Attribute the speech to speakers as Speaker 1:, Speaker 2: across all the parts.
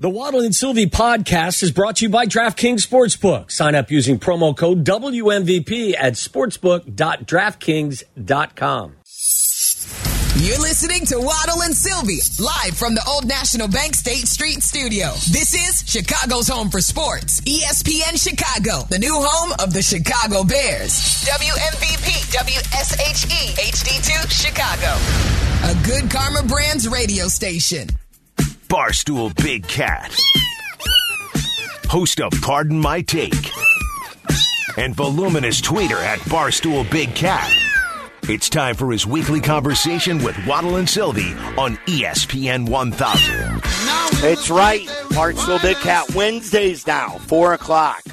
Speaker 1: The Waddle and Silvy podcast is brought to you by DraftKings Sportsbook. Sign up using promo code WMVP at sportsbook.draftkings.com.
Speaker 2: You're listening to Waddle and Silvy, live from the Old National Bank State Street studio. This is Chicago's home for sports. ESPN Chicago, the new home of the Chicago Bears. WMVP, WSHE, HD2, Chicago. A good Karma Brands radio station.
Speaker 3: Barstool Big Cat. Host of Pardon My Take. And voluminous tweeter at Barstool Big Cat. It's time for his weekly conversation with Waddle and Silvy on ESPN 1000.
Speaker 4: It's right. Barstool Big Cat Wednesdays now, 4 o'clock.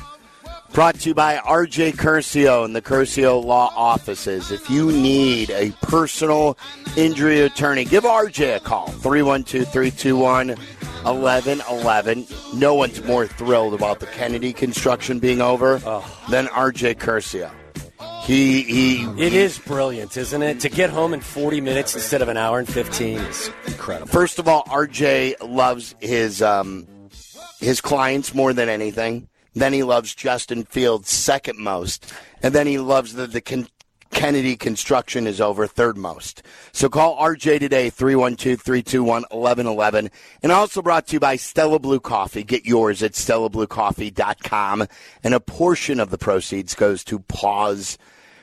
Speaker 4: Brought to you by RJ Curcio and the Curcio Law Offices. If you need a personal injury attorney, give RJ a call. 312 321 1111. No one's more thrilled about the Kennedy construction being over than RJ Curcio. He, he,
Speaker 5: It is brilliant, isn't it? To get home in 40 minutes instead of an hour and 15 is incredible.
Speaker 4: First of all, RJ loves his um, his clients more than anything. Then he loves Justin Fields second most, and then he loves that the Ken- Kennedy construction is over third most. So call RJ today 312-321-1111 and also brought to you by Stella Blue Coffee. Get yours at stellabluecoffee.com and a portion of the proceeds goes to PAWS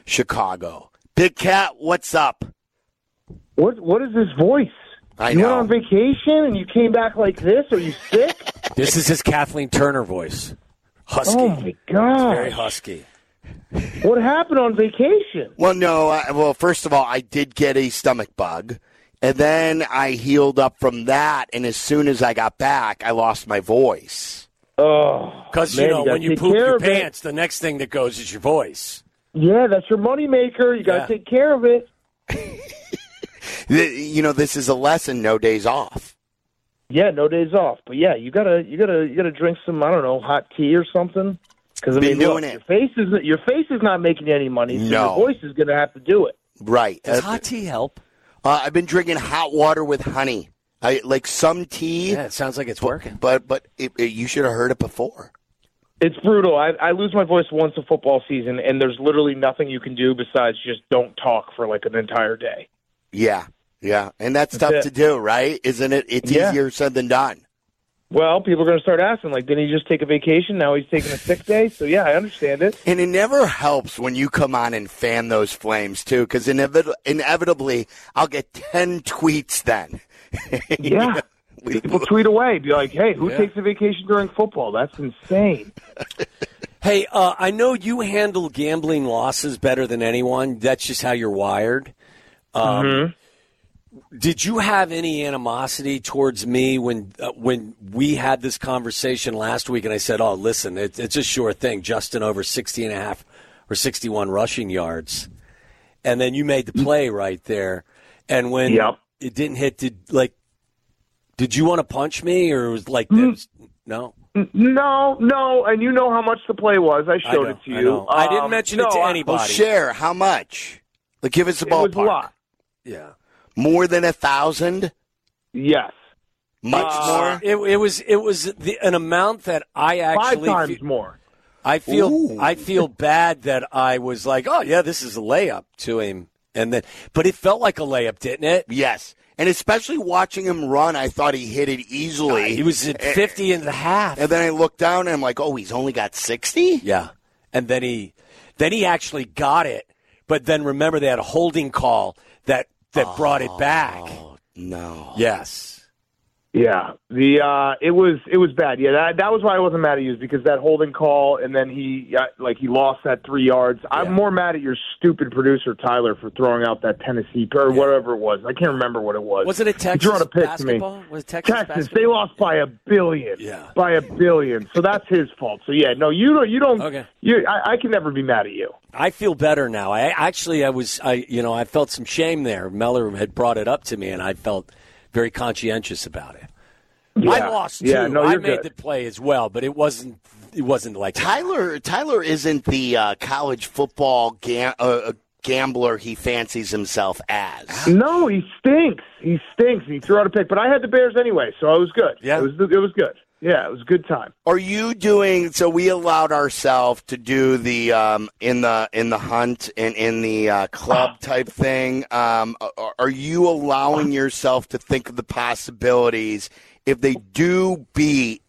Speaker 4: Chicago. Big Cat, what's up?
Speaker 6: What what is this voice?
Speaker 4: I
Speaker 6: you
Speaker 4: know.
Speaker 6: went on vacation and you came back like this? Are you sick?
Speaker 5: This is his Kathleen Turner voice. Husky.
Speaker 6: oh my god!
Speaker 5: Very husky.
Speaker 6: What happened on vacation?
Speaker 4: Well, no. I, well, first of all, I did get a stomach bug, and then I healed up from that. And as soon as I got back, I lost my voice.
Speaker 6: Oh,
Speaker 5: Because, you know,
Speaker 6: gotta
Speaker 5: when you poop your
Speaker 6: of it.
Speaker 5: pants, the next thing that goes is your voice.
Speaker 6: Yeah, that's your moneymaker. You got to
Speaker 5: Yeah.
Speaker 6: take care of it.
Speaker 4: You know, this is a lesson. No days off.
Speaker 6: Yeah, no days off. But yeah, you gotta you gotta you gotta drink some I don't know hot tea or something. Because I mean,
Speaker 4: doing
Speaker 6: look,
Speaker 4: it.
Speaker 6: your face is your face is not making any money. So
Speaker 4: No.
Speaker 6: your voice is gonna have to do it.
Speaker 4: Right.
Speaker 5: Does
Speaker 4: Uh,
Speaker 5: hot tea help?
Speaker 4: uh, I've been drinking hot water with honey. I like some tea,
Speaker 5: Yeah, it sounds like it's working.
Speaker 4: but but it, it- you should have heard it before.
Speaker 6: It's brutal. I, I lose my voice once a football season, and there's literally nothing you can do besides just don't talk for like an entire day.
Speaker 4: Yeah, yeah, and that's, tough
Speaker 6: it.
Speaker 4: to do, right? Isn't it? It's
Speaker 6: Yeah.
Speaker 4: easier said than done.
Speaker 6: Well, people are going to start asking, like, didn't he just take a vacation? Now he's taking a sick day. So yeah, I understand it.
Speaker 4: And it never helps when you come on and fan those flames too, because inevit- inevitably I'll get ten tweets then.
Speaker 6: Yeah.
Speaker 4: We-
Speaker 6: People tweet away, be like, "Hey, who takes a vacation during football? That's insane."
Speaker 5: Hey, uh, I know you handle gambling losses better than anyone. That's just how you're wired. Um,
Speaker 6: Mm-hmm.
Speaker 5: Did you have any animosity towards me when uh, when we had this conversation last week? And I said, "Oh, listen, it, it's a sure thing. Justin over 60 and a half or 61 rushing yards." And then you made the play right there. And when
Speaker 6: Yep.
Speaker 5: it didn't hit, did like, did you want to punch me or was like, that was, no?
Speaker 6: No, no, and you know how much the play was. I
Speaker 5: I
Speaker 6: showed
Speaker 5: know,
Speaker 6: it to
Speaker 5: I
Speaker 6: you.
Speaker 5: I didn't
Speaker 6: Um,
Speaker 5: mention
Speaker 6: no,
Speaker 5: it to anybody.
Speaker 4: Well, share how much? Like, give us a
Speaker 6: It was
Speaker 4: ballpark.
Speaker 6: a lot.
Speaker 5: Yeah.
Speaker 4: More than a thousand?
Speaker 6: Yes,
Speaker 4: Much
Speaker 6: Uh,
Speaker 4: more?
Speaker 5: It, it was it was the, an amount that I actually
Speaker 6: five
Speaker 5: actually
Speaker 6: times
Speaker 5: fe-
Speaker 6: more.
Speaker 5: I feel
Speaker 4: Ooh.
Speaker 5: I feel bad that I was like, oh yeah, this is a layup to him, and then but it felt like a layup, didn't it?
Speaker 4: Yes. And especially watching him run, I thought he hit it easily.
Speaker 5: He was at fifty and a half.
Speaker 4: and then I looked down and I'm like, oh, he's only got 60?
Speaker 5: Yeah, and then he then he actually got it, but then remember they had a holding call that that brought it back.
Speaker 4: No.
Speaker 5: Yes.
Speaker 6: Yeah, the uh, it was it was bad. Yeah, that that was why I wasn't mad at you because that holding call and then he uh, like he lost that three yards. I'm more mad at your stupid producer Tyler for throwing out that Tennessee or whatever it was. I can't remember what it was.
Speaker 5: Was it a Texas
Speaker 6: threw out a pick
Speaker 5: basketball?
Speaker 6: to me.
Speaker 5: Was it Texas
Speaker 6: Texas,
Speaker 5: basketball?
Speaker 6: they lost by a billion.
Speaker 5: Yeah.
Speaker 6: by a billion. So that's his fault. So yeah, no, you don't. You don't.
Speaker 5: Okay.
Speaker 6: You, I, I can never be mad at you.
Speaker 5: I feel better now. I actually, I was, I, you know, I felt some shame there. Meller had brought it up to me, and I felt very conscientious about it. I lost too.
Speaker 6: Yeah, no,
Speaker 5: I made
Speaker 6: good.
Speaker 5: the play as well, but it wasn't. It wasn't like
Speaker 4: Tyler Tyler isn't the uh, college football ga- uh, gambler he fancies himself as.
Speaker 6: No, he stinks. He stinks. He threw out a pick, but I had the Bears anyway, so I was good.
Speaker 5: Yeah.
Speaker 6: it was it was good. Yeah, it was a good time.
Speaker 4: Are you doing so? We allowed ourselves to do the um, in the in the hunt and in the uh, club type thing. Um, are, are you allowing yourself to think of the possibilities if they do beat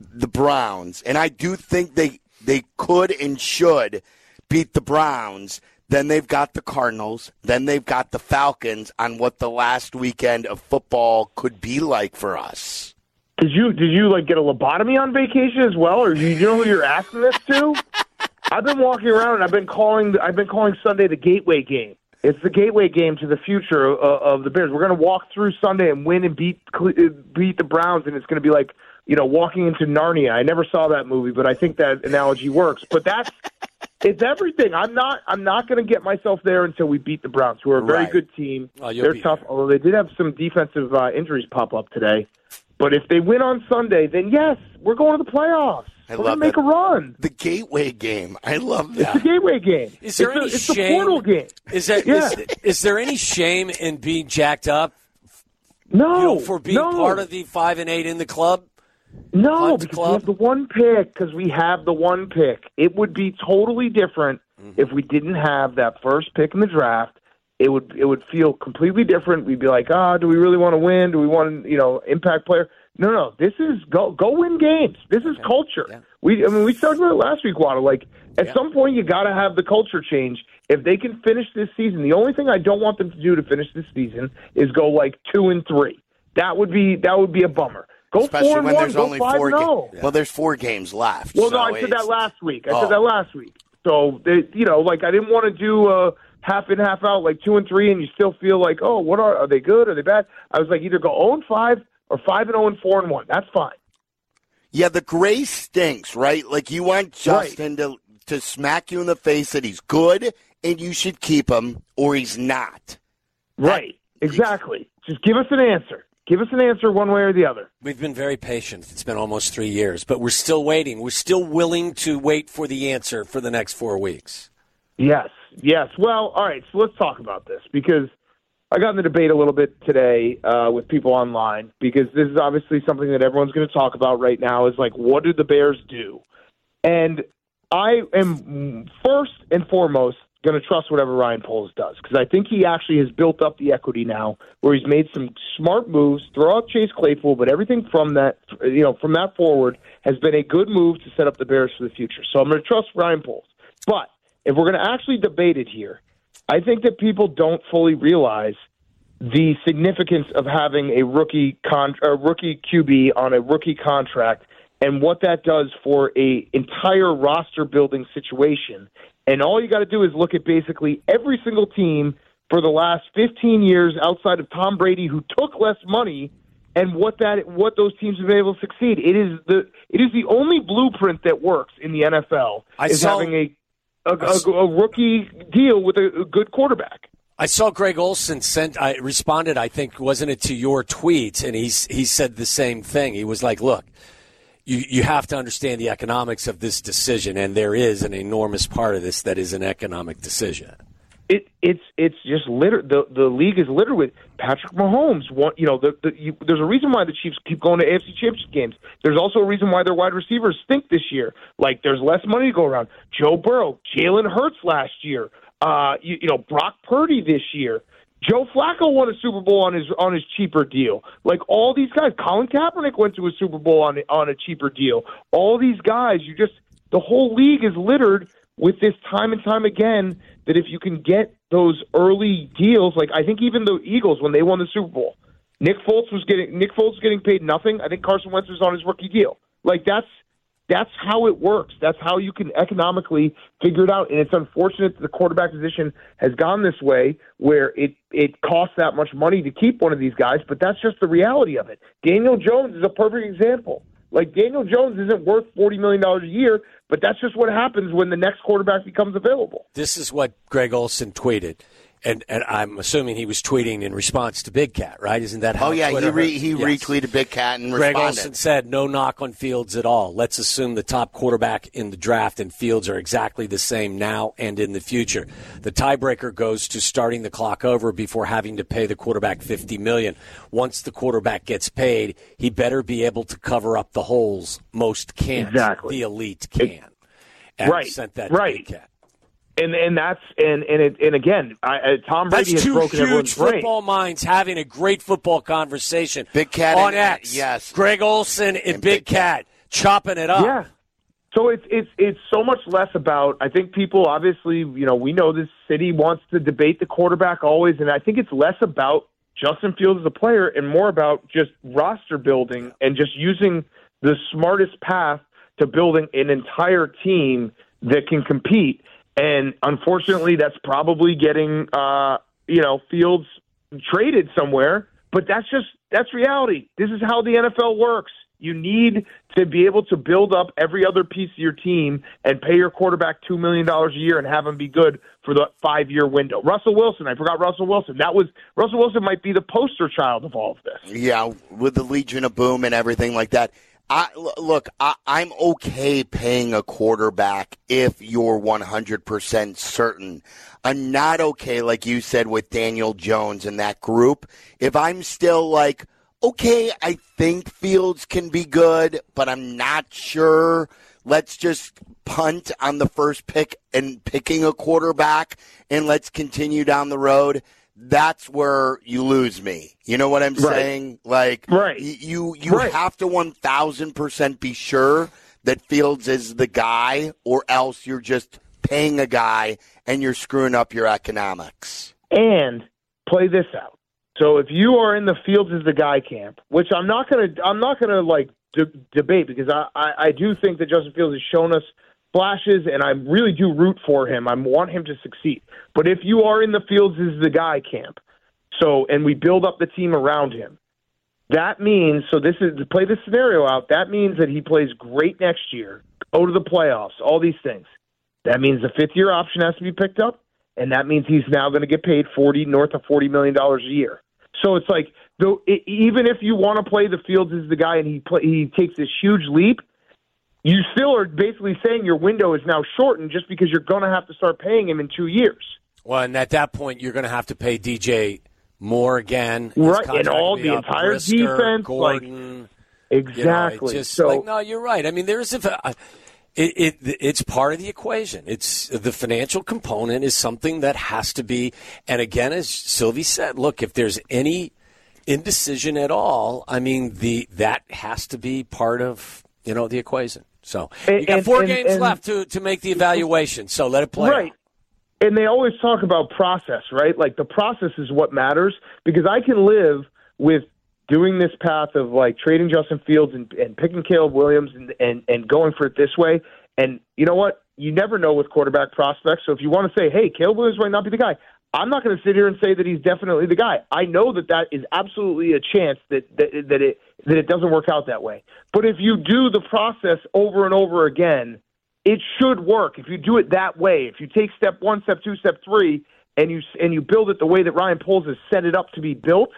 Speaker 4: the Browns? And I do think they they could and should beat the Browns. Then they've got the Cardinals. Then they've got the Falcons on what the last weekend of football could be like for us.
Speaker 6: Did you did you like get a lobotomy on vacation as well, or do you know who you're asking this to? I've been walking around and I've been calling I've been calling Sunday the gateway game. It's the gateway game to the future of, of the Bears. We're going to walk through Sunday and win and beat beat the Browns, and it's going to be like you know walking into Narnia. I never saw that movie, but I think that analogy works. But that's it's everything. I'm not. I'm not going to get myself there until we beat the Browns, who are a very
Speaker 4: Right.
Speaker 6: good team. They're tough,
Speaker 5: there.
Speaker 6: although they did have some defensive uh, injuries pop up today. But if they win on Sunday, then yes, we're going to the playoffs.
Speaker 4: I
Speaker 6: we're
Speaker 4: love
Speaker 6: going to make
Speaker 4: that.
Speaker 6: a run.
Speaker 4: The gateway game. I love that.
Speaker 6: It's
Speaker 4: that.
Speaker 6: the gateway game.
Speaker 5: Is there
Speaker 6: it's
Speaker 5: any
Speaker 6: a, it's
Speaker 5: shame?
Speaker 6: the portal game.
Speaker 5: Is there
Speaker 6: Yeah.
Speaker 5: is- is there any shame in being jacked up
Speaker 6: No,
Speaker 5: you know, for being
Speaker 6: no,
Speaker 5: part of the five and eight in the club?
Speaker 6: no,
Speaker 5: Hunt
Speaker 6: because
Speaker 5: Club?
Speaker 6: we have the one pick. Because we have the one pick. It would be totally different
Speaker 5: Mm-hmm.
Speaker 6: if we didn't have that first pick in the draft. It would it would feel completely different. We'd be like, ah, do we really want to win? Do we want you know impact player? No, no. This is go go win games. This is culture. We I mean we talked about it last week, Waddle. Like at some point you got to have the culture change. If they can finish this season, the only thing I don't want them to do to finish this season is go like two and three. That would be that would be a bummer. Go
Speaker 4: Especially
Speaker 6: four and
Speaker 4: when
Speaker 6: one.
Speaker 4: there's
Speaker 6: Go
Speaker 4: only
Speaker 6: five
Speaker 4: four
Speaker 6: and
Speaker 4: games.
Speaker 6: zero.
Speaker 4: Well, there's four games left.
Speaker 6: Well,
Speaker 4: so
Speaker 6: no, I said that last week. I
Speaker 4: Oh.
Speaker 6: said that last week. So, they, you know, like I didn't want to do uh, half in, half out, like two and three, and you still feel like, oh, what are are they good? Are they bad? I was like, either go zero and five or five and zero and four and one. That's fine.
Speaker 4: Yeah, the gray stinks, right? Like you want Justin to to smack you in the face that he's good and you should keep him, or he's not.
Speaker 6: Right. Exactly. Just give us an answer. Give us an answer one way or the other.
Speaker 5: We've been very patient. It's been almost three years, but we're still waiting. We're still willing to wait for the answer for the next four weeks.
Speaker 6: Yes, yes. Well, all right. So let's talk about this because I got in the debate a little bit today uh, with people online because this is obviously something that everyone's going to talk about right now. Is like, what do the Bears do? And I am first and foremost going to trust whatever Ryan Poles does because I think he actually has built up the equity now where he's made some smart moves. Throw out Chase Claypool, but everything from that, you know, from that forward has been a good move to set up the Bears for the future. So I'm going to trust Ryan Poles. But if we're going to actually debate it here, I think that people don't fully realize the significance of having a rookie con- a rookie QB on a rookie contract and what that does for a entire roster building situation. And all you got to do is look at basically every single team for the last 15 years outside of Tom Brady who took less money and what that what those teams have been able to succeed. It is the it is the only blueprint that works in the NFL
Speaker 5: I
Speaker 6: is
Speaker 5: saw-
Speaker 6: having a a, a, a rookie deal with a, a good quarterback.
Speaker 5: I saw Greg Olsen sent. I responded. I think wasn't it to your tweet, and he's he said the same thing. He was like, "Look, you you have to understand the economics of this decision, and there is an enormous part of this that is an economic decision."
Speaker 6: It it's it's just littered. The the league is littered with Patrick Mahomes. One, you know, the, the, you, there's a reason why the Chiefs keep going to AFC Championship games. There's also a reason why their wide receivers stink this year. Like there's less money to go around. Joe Burrow, Jalen Hurts last year. Uh, you, you know, Brock Purdy this year. Joe Flacco won a Super Bowl on his on his cheaper deal. Like all these guys, Colin Kaepernick went to a Super Bowl on on a cheaper deal. All these guys, you just the whole league is littered with this time and time again that if you can get those early deals, like I think even the Eagles when they won the Super Bowl, Nick Foles was getting Nick Foles was getting paid nothing. I think Carson Wentz was on his rookie deal. Like that's that's how it works. That's how you can economically figure it out. And it's unfortunate that the quarterback position has gone this way where it, it costs that much money to keep one of these guys, but that's just the reality of it. Daniel Jones is a perfect example. Like Daniel Jones isn't worth forty million dollars a year, but that's just what happens when the next quarterback becomes available.
Speaker 5: This is what Greg Olsen tweeted. And, and I'm assuming he was tweeting in response to Big Cat, right? Isn't that how?
Speaker 4: Oh yeah,
Speaker 5: Twitter
Speaker 4: he re- he
Speaker 5: Yes.
Speaker 4: retweeted Big Cat and
Speaker 5: Greg
Speaker 4: responded.
Speaker 5: Olsen said no knock on Fields at all. Let's assume the top quarterback in the draft and Fields are exactly the same now and in the future. The tiebreaker goes to starting the clock over before having to pay the quarterback 50 million. Once the quarterback gets paid, he better be able to cover up the holes most can't.
Speaker 6: Exactly.
Speaker 5: The elite can. And
Speaker 6: Right,
Speaker 5: sent that to
Speaker 6: right.
Speaker 5: Big Cat.
Speaker 6: And and that's and and it, and again, I, uh, Tom Brady
Speaker 5: That's
Speaker 6: has
Speaker 5: two
Speaker 6: broken
Speaker 5: huge
Speaker 6: everyone's brain.
Speaker 5: football minds having a great football conversation.
Speaker 4: Big Cat
Speaker 5: on
Speaker 4: and-
Speaker 5: X.
Speaker 4: yes.
Speaker 5: Greg Olsen and,
Speaker 4: And
Speaker 5: Big
Speaker 4: Big Cat.
Speaker 5: Cat chopping it up.
Speaker 6: Yeah. So it's it's it's so much less about. I think people obviously, you know, we know this city wants to debate the quarterback always, and I think it's less about Justin Fields as a player and more about just roster building and just using the smartest path to building an entire team that can compete. And unfortunately, that's probably getting uh, you know Fields traded somewhere. But that's just that's reality. This is how the NFL works. You need to be able to build up every other piece of your team and pay your quarterback two million dollars a year and have him be good for the five year window. Russell Wilson, I forgot Russell Wilson. That was Russell Wilson might be the poster child of all of this.
Speaker 4: Yeah, with the Legion of Boom and everything like that. I look, I, I'm okay paying a quarterback if you're 100% certain. I'm not okay, like you said, with Daniel Jones and that group. If I'm still like, okay, I think Fields can be good, but I'm not sure. Let's just punt on the first pick and picking a quarterback, and let's continue down the road. That's where you lose me. You know what I'm
Speaker 6: Right.
Speaker 4: saying? Like,
Speaker 6: Right.
Speaker 4: you you
Speaker 6: Right.
Speaker 4: have to 1000% be sure that Fields is the guy, or else you're just paying a guy and you're screwing up your economics.
Speaker 6: And play this out. So if you are in the Fields is the guy camp, which I'm not gonna, I'm not gonna like de- debate because I, I, I do think that Justin Fields has shown us flashes, and I really do root for him. I want him to succeed. But if you are in the Fields is the guy camp, so and we build up the team around him, that means so this is to play this scenario out. That means that he plays great next year, go to the playoffs, all these things. That means the fifth year option has to be picked up, and that means he's now going to get paid forty north of forty million dollars a year. So it's like though e- even if you want to play the Fields as the guy and he play, he takes this huge leap, you still are basically saying your window is now shortened just because you're going to have to start paying him in two years.
Speaker 5: Well, and at that point, you're going to have to pay DJ more again. His
Speaker 6: Right, and all the
Speaker 5: up.
Speaker 6: entire
Speaker 5: Brisker,
Speaker 6: defense, like-
Speaker 5: Gordon.
Speaker 6: Exactly.
Speaker 5: You know, just,
Speaker 6: so
Speaker 5: like, no, you're right. I mean, there is a. Uh, it, it it's part of the equation. It's the financial component is something that has to be. And again, as Silvy said, look, if there's any indecision at all, I mean, the that has to be part of you know the equation. So you
Speaker 6: And-
Speaker 5: got four
Speaker 6: and-
Speaker 5: games
Speaker 6: and-
Speaker 5: left to to make the evaluation. So let it play.
Speaker 6: Right.
Speaker 5: out.
Speaker 6: And they always talk about process, right? Like the process is what matters because I can live with doing this path of like trading Justin Fields and, and picking Caleb Williams and, and, and going for it this way. And you know what? You never know with quarterback prospects. So if you want to say, hey, Caleb Williams might not be the guy, I'm not going to sit here and say that he's definitely the guy. I know that that is absolutely a chance that, that, that, it, that it doesn't work out that way. But if you do the process over and over again, it should work if you do it that way. If you take step one, step two, step three, and you and you build it the way that Ryan Poles has set it up to be built,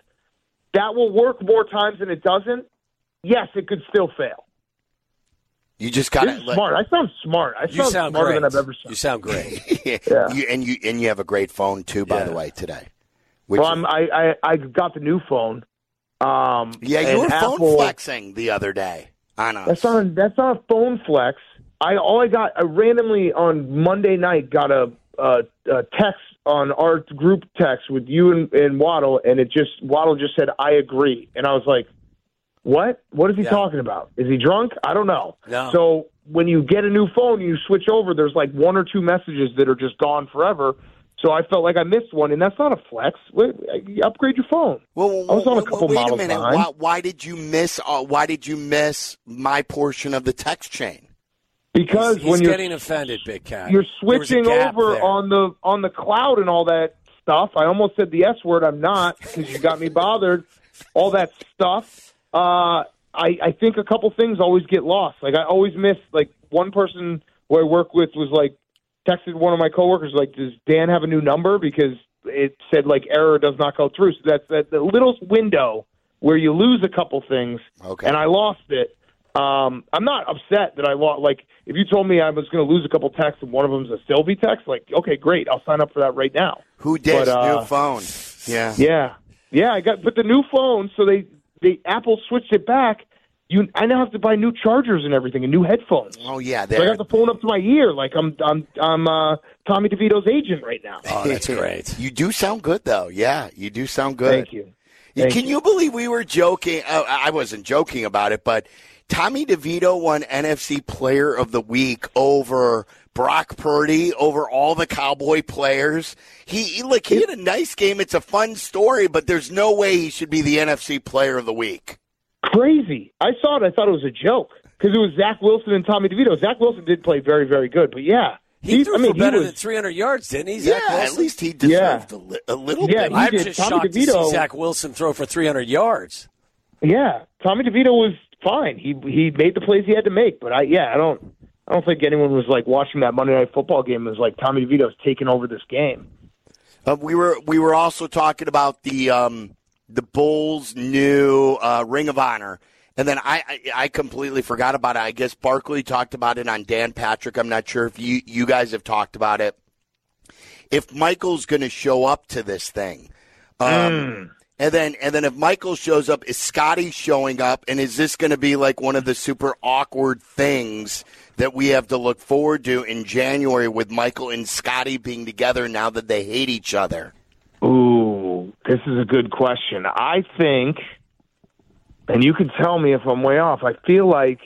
Speaker 6: that will work more times than it doesn't. Yes, it could still fail.
Speaker 4: You just got
Speaker 6: You're smart. I sound smart. I sound,
Speaker 5: sound
Speaker 6: smarter
Speaker 5: great.
Speaker 6: than I've ever sounded.
Speaker 5: You sound great.
Speaker 6: Yeah.
Speaker 4: you, and you and you have a great phone too, by
Speaker 5: Yeah.
Speaker 4: the way, today. Which
Speaker 6: Well, I, I I got the new phone. Um,
Speaker 4: yeah, you were phone
Speaker 6: Apple,
Speaker 4: flexing the other day on us.
Speaker 6: That's not that's not a phone flex. I all I got I randomly on Monday night got a, a, a text on our group text with you and, and Waddle, and it just Waddle just said I agree, and I was like, what? What is he
Speaker 5: Yeah.
Speaker 6: talking about? Is he drunk? I don't know.
Speaker 5: No.
Speaker 6: So when you get a new phone, you switch over. There's like one or two messages that are just gone forever. So I felt like I missed one, and that's not a flex. Wait, upgrade your phone.
Speaker 4: Well,
Speaker 6: I was on a
Speaker 4: well,
Speaker 6: couple
Speaker 4: wait a minute. Why, why did you miss? Uh, why did you miss my portion of the text chain?
Speaker 6: Because
Speaker 5: He's
Speaker 6: when you're
Speaker 5: getting offended, Big Cat.
Speaker 6: you're
Speaker 5: There was a
Speaker 6: switching over
Speaker 5: there.
Speaker 6: on the on the cloud and all that stuff. I almost said the S word. I'm not because you got me bothered. All that stuff. Uh, I I think a couple things always get lost. Like I always miss. Like one person who I work with was like texted one of my coworkers like, "Does Dan have a new number?" Because it said like error does not go through. So that's that the little window where you lose a couple things,
Speaker 4: Okay.
Speaker 6: and I lost it. Um, I'm not upset that I lost. Like, if you told me I was going to lose a couple texts and one of them them's a Silvy text, like, okay, great, I'll sign up for that right now.
Speaker 4: Who did
Speaker 6: uh,
Speaker 4: new phone? Yeah.
Speaker 6: Yeah, yeah, I got. But the new phone, so they they Apple switched it back. You, I now have to buy new chargers and everything and new headphones.
Speaker 4: Oh yeah,
Speaker 6: So I got the phone up to my ear, like I'm I'm I'm uh, Tommy DeVito's agent right now.
Speaker 5: Oh, that's great.
Speaker 4: You do sound good though. Yeah, you do sound good.
Speaker 6: Thank you. Thank
Speaker 4: Can you believe we were joking? Uh, I wasn't joking about it, but Tommy DeVito won NFC Player of the Week over Brock Purdy, over all the Cowboy players. He, he look, he had a nice game. It's a fun story, but there's no way he should be the NFC Player of the Week.
Speaker 6: Crazy. I saw it. I thought it was a joke because it was Zach Wilson and Tommy DeVito. Zach Wilson did play very very good, but yeah,
Speaker 5: He threw
Speaker 6: I mean,
Speaker 5: for better
Speaker 6: was,
Speaker 5: than 300 yards, didn't he? Zach
Speaker 4: yeah,
Speaker 5: Wilson?
Speaker 4: at least he deserved a, li- a little
Speaker 6: Yeah,
Speaker 4: bit.
Speaker 5: I'm
Speaker 6: did.
Speaker 5: just
Speaker 6: Tommy
Speaker 5: shocked to see
Speaker 6: DeVito-
Speaker 5: Zach Wilson throw for 300 yards.
Speaker 6: Yeah, Tommy DeVito was fine. He he made the plays he had to make, but I yeah, I don't I don't think anyone was like watching that Monday Night Football game and was like Tommy DeVito's taking over this game.
Speaker 4: Uh, we were we were also talking about the um, the Bulls' new uh, Ring of Honor, and then I, I I completely forgot about it. I guess Barkley talked about it on Dan Patrick. I'm not sure if you you guys have talked about it. If Michael's going to show up to this thing, um, and then and then if Michael shows up, is Scotty showing up, and is this going to be like one of the super awkward things? That we have to look forward to in January with Michael and Scotty being together now that they hate each other.
Speaker 6: Ooh, this is a good question. I think, and you can tell me if I'm way off. I feel like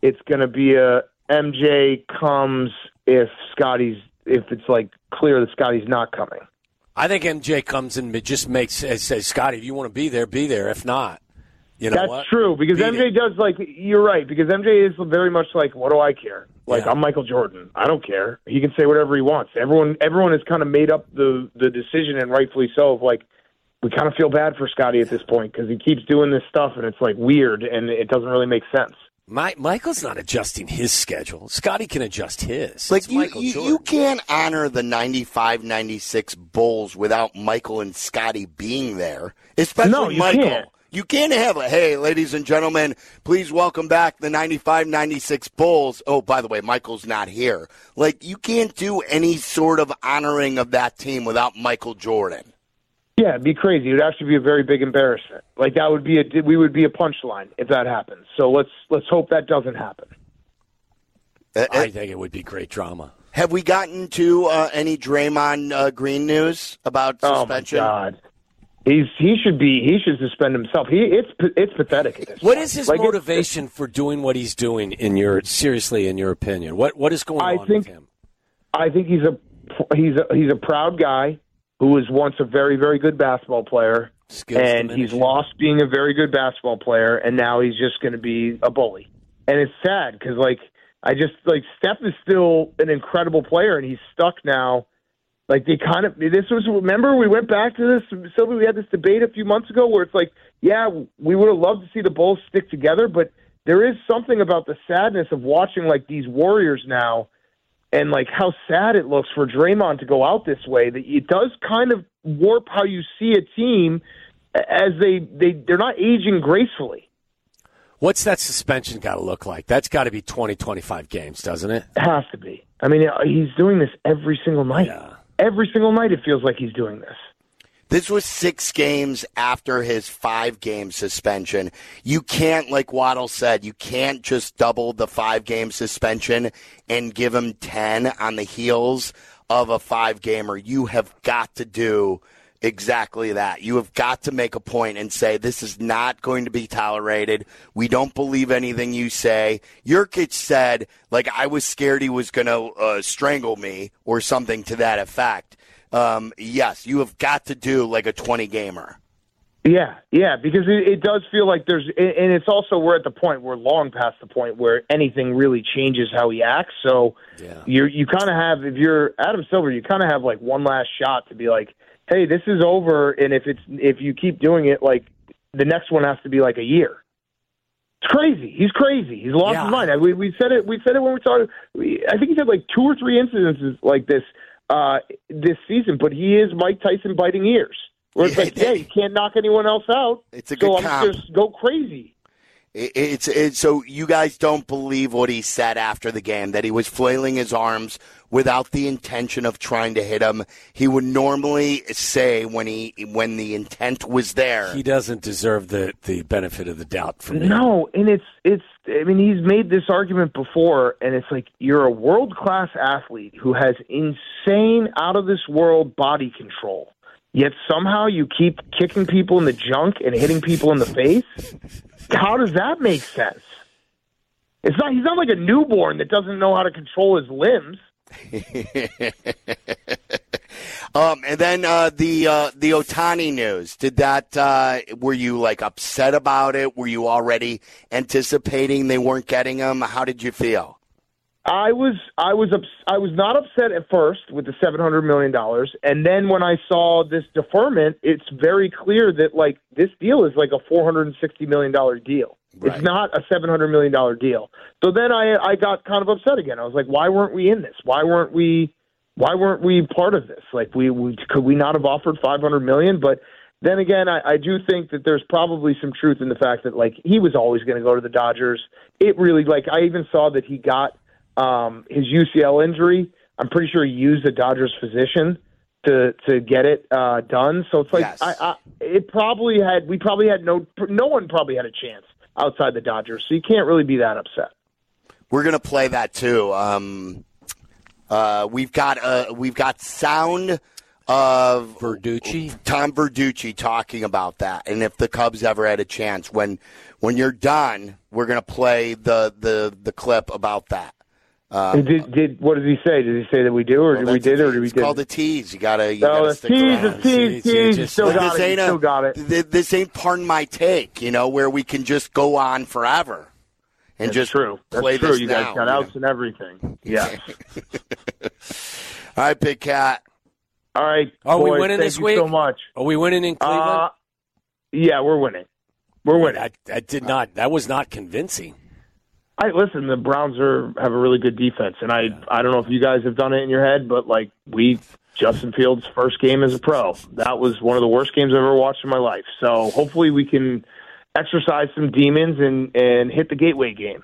Speaker 6: it's going to be a MJ comes if Scotty's if it's like clear that Scotty's not coming.
Speaker 5: I think MJ comes and just makes says, Scotty, if you want to be there, be there. If not, you know
Speaker 6: That's
Speaker 5: what?
Speaker 6: true because
Speaker 5: Beat
Speaker 6: MJ
Speaker 5: it.
Speaker 6: does like you're right because MJ is very much like what do I care? Like
Speaker 5: Yeah.
Speaker 6: I'm Michael Jordan. I don't care. He can say whatever he wants. Everyone everyone has kind of made up the the decision and rightfully so of like we kind of feel bad for Scotty at this point because he keeps doing this stuff and it's like weird and it doesn't really make sense.
Speaker 5: My, Michael's not adjusting his schedule. Scotty can adjust his.
Speaker 4: Like
Speaker 5: It's
Speaker 4: you,
Speaker 5: Michael
Speaker 4: you, you can't honor the 95-96 Bulls without Michael and Scotty being there, especially
Speaker 6: No, you
Speaker 4: Michael.
Speaker 6: can't.
Speaker 4: You can't have a hey, ladies and gentlemen, please welcome back the 95-96 Bulls. Oh, by the way, Michael's not here. Like you can't do any sort of honoring of that team without Michael Jordan.
Speaker 6: Yeah, it'd be crazy. It would actually be a very big embarrassment. Like that would be a we would be a punchline if that happens. So let's let's hope that doesn't happen.
Speaker 4: Uh, uh,
Speaker 5: I think it would be great drama.
Speaker 4: have we gotten to uh, any Draymond uh, Green news about suspension?
Speaker 6: Oh my god. He's he should be he should suspend himself. He it's it's pathetic. At this
Speaker 5: What
Speaker 6: point.
Speaker 5: is his
Speaker 6: Like, it's-
Speaker 5: motivation for doing what he's doing? In your seriously, in your opinion, what what is going
Speaker 6: I
Speaker 5: on
Speaker 6: think-
Speaker 5: with him?
Speaker 6: I think he's a he's a he's a proud guy who was once a very very good basketball player,
Speaker 5: Skills
Speaker 6: and he's lost being a very good basketball player, and now he's just going to be a bully. And it's sad because like I just like Steph is still an incredible player, and he's stuck now. Like they kind of this was remember we went back to this Silvy we had this debate a few months ago where it's like yeah we would have loved to see the Bulls stick together but there is something about the sadness of watching like these Warriors now and like how sad it looks for Draymond to go out this way that it does kind of warp how you see a team as they they they're not aging gracefully.
Speaker 5: What's that suspension got to look like? That's got to be 20, 25 games, doesn't it?
Speaker 6: It has to be. I mean, he's doing this every single night.
Speaker 5: Yeah.
Speaker 6: Every single night, it feels like he's doing this.
Speaker 4: This was six games after his five game suspension. You can't, like Waddle said, you can't just double the five game suspension and give him 10 on the heels of a five gamer. You have got to do exactly that. You have got to make a point and say, this is not going to be tolerated. We don't believe anything you say. Nurkic said, like, I was scared he was going to uh, strangle me or something to that effect. Um, yes, you have got to do like a 20 gamer.
Speaker 6: Yeah, yeah, because it, it does feel like there's, and it's also we're at the point we're long past the point where anything really changes how he acts. So
Speaker 5: Yeah.
Speaker 6: you you kind of have if you're Adam Silver, you kind of have like one last shot to be like, hey, this is over, and if it's if you keep doing it, like the next one has to be like a year. It's crazy. He's crazy. He's lost
Speaker 5: Yeah.
Speaker 6: his mind. We we said it. We said it when we talked. We, I think he had like two or three incidences like this uh, this season, but he is Mike Tyson biting ears. Where it's
Speaker 4: Yeah,
Speaker 6: like, yeah, you can't knock anyone else out.
Speaker 4: It's a
Speaker 6: so
Speaker 4: good
Speaker 6: I'm
Speaker 4: comp.
Speaker 6: just go crazy.
Speaker 4: It- It's, it's so you guys don't believe what he said after the game that he was flailing his arms without the intention of trying to hit him. He would normally say when he when the intent was there.
Speaker 5: He doesn't deserve the, the benefit of the doubt from me.
Speaker 6: No, and it's it's. I mean, he's made this argument before, and it's like you're a world class athlete who has insane, out of this world body control. Yet somehow you keep kicking people in the junk and hitting people in the face. How does that make sense? It's not. He's not like a newborn that doesn't know how to control his limbs.
Speaker 4: Um, and then uh, the uh, the Ohtani news. Did that? Uh, were you like upset about it? Were you already anticipating they weren't getting him? How did you feel?
Speaker 6: I was I was ups- I was not upset at first with the seven hundred million dollars, and then when I saw this deferment, it's very clear that like this deal is like a four hundred and sixty million dollar deal.
Speaker 4: Right.
Speaker 6: It's not a seven hundred million dollar deal. So then I I got kind of upset again. I was like, why weren't we in this? Why weren't we? Why weren't we part of this? Like we, we could we not have offered five hundred million? But then again, I, I do think that there's probably some truth in the fact that like he was always going to go to the Dodgers. It really like I even saw that he got um, his UCL injury. I'm pretty sure he used the Dodgers physician to to get it uh, done. So it's like
Speaker 4: Yes.
Speaker 6: I, I, it probably had we probably had no no one probably had a chance outside the Dodgers. So you can't really be that upset.
Speaker 4: We're gonna play that too. Um, uh, we've got uh, we've got sound of
Speaker 5: Verducci?
Speaker 4: Tom Verducci talking about that, and if the Cubs ever had a chance, when when you're done, we're gonna play the the the clip about that.
Speaker 6: Did did what did he say? Did he say that we do, or
Speaker 4: Well,
Speaker 6: did we did,
Speaker 4: a
Speaker 6: or did we
Speaker 4: It's
Speaker 6: did?
Speaker 4: called a tease. You gotta you
Speaker 6: no,
Speaker 4: gotta
Speaker 6: the
Speaker 4: stick
Speaker 6: tease,
Speaker 4: around.
Speaker 6: the tease,
Speaker 5: See, you
Speaker 6: tease. Still
Speaker 4: But
Speaker 6: got it.
Speaker 4: a-
Speaker 6: Still got it.
Speaker 4: This ain't pardon my take, you know, where we can just go on forever and
Speaker 6: That's
Speaker 4: just
Speaker 6: true. That's
Speaker 4: play
Speaker 6: true.
Speaker 4: this
Speaker 6: you
Speaker 4: now.
Speaker 6: guys got
Speaker 4: you
Speaker 6: outs and everything. Yeah.
Speaker 4: know. All right, Big Cat.
Speaker 6: All right.
Speaker 5: Are we
Speaker 6: boys,
Speaker 5: winning
Speaker 6: thank
Speaker 5: this
Speaker 6: you
Speaker 5: week?
Speaker 6: So much.
Speaker 5: Are we winning in Cleveland?
Speaker 6: Uh, yeah, we're winning. We're winning.
Speaker 5: that, that did not. That was not convincing.
Speaker 6: I listen. The Browns are have a really good defense, and I I don't know if you guys have done it in your head, but like we Justin Fields' first game as a pro, that was one of the worst games I've ever watched in my life. So hopefully we can exercise some demons and and hit the gateway game.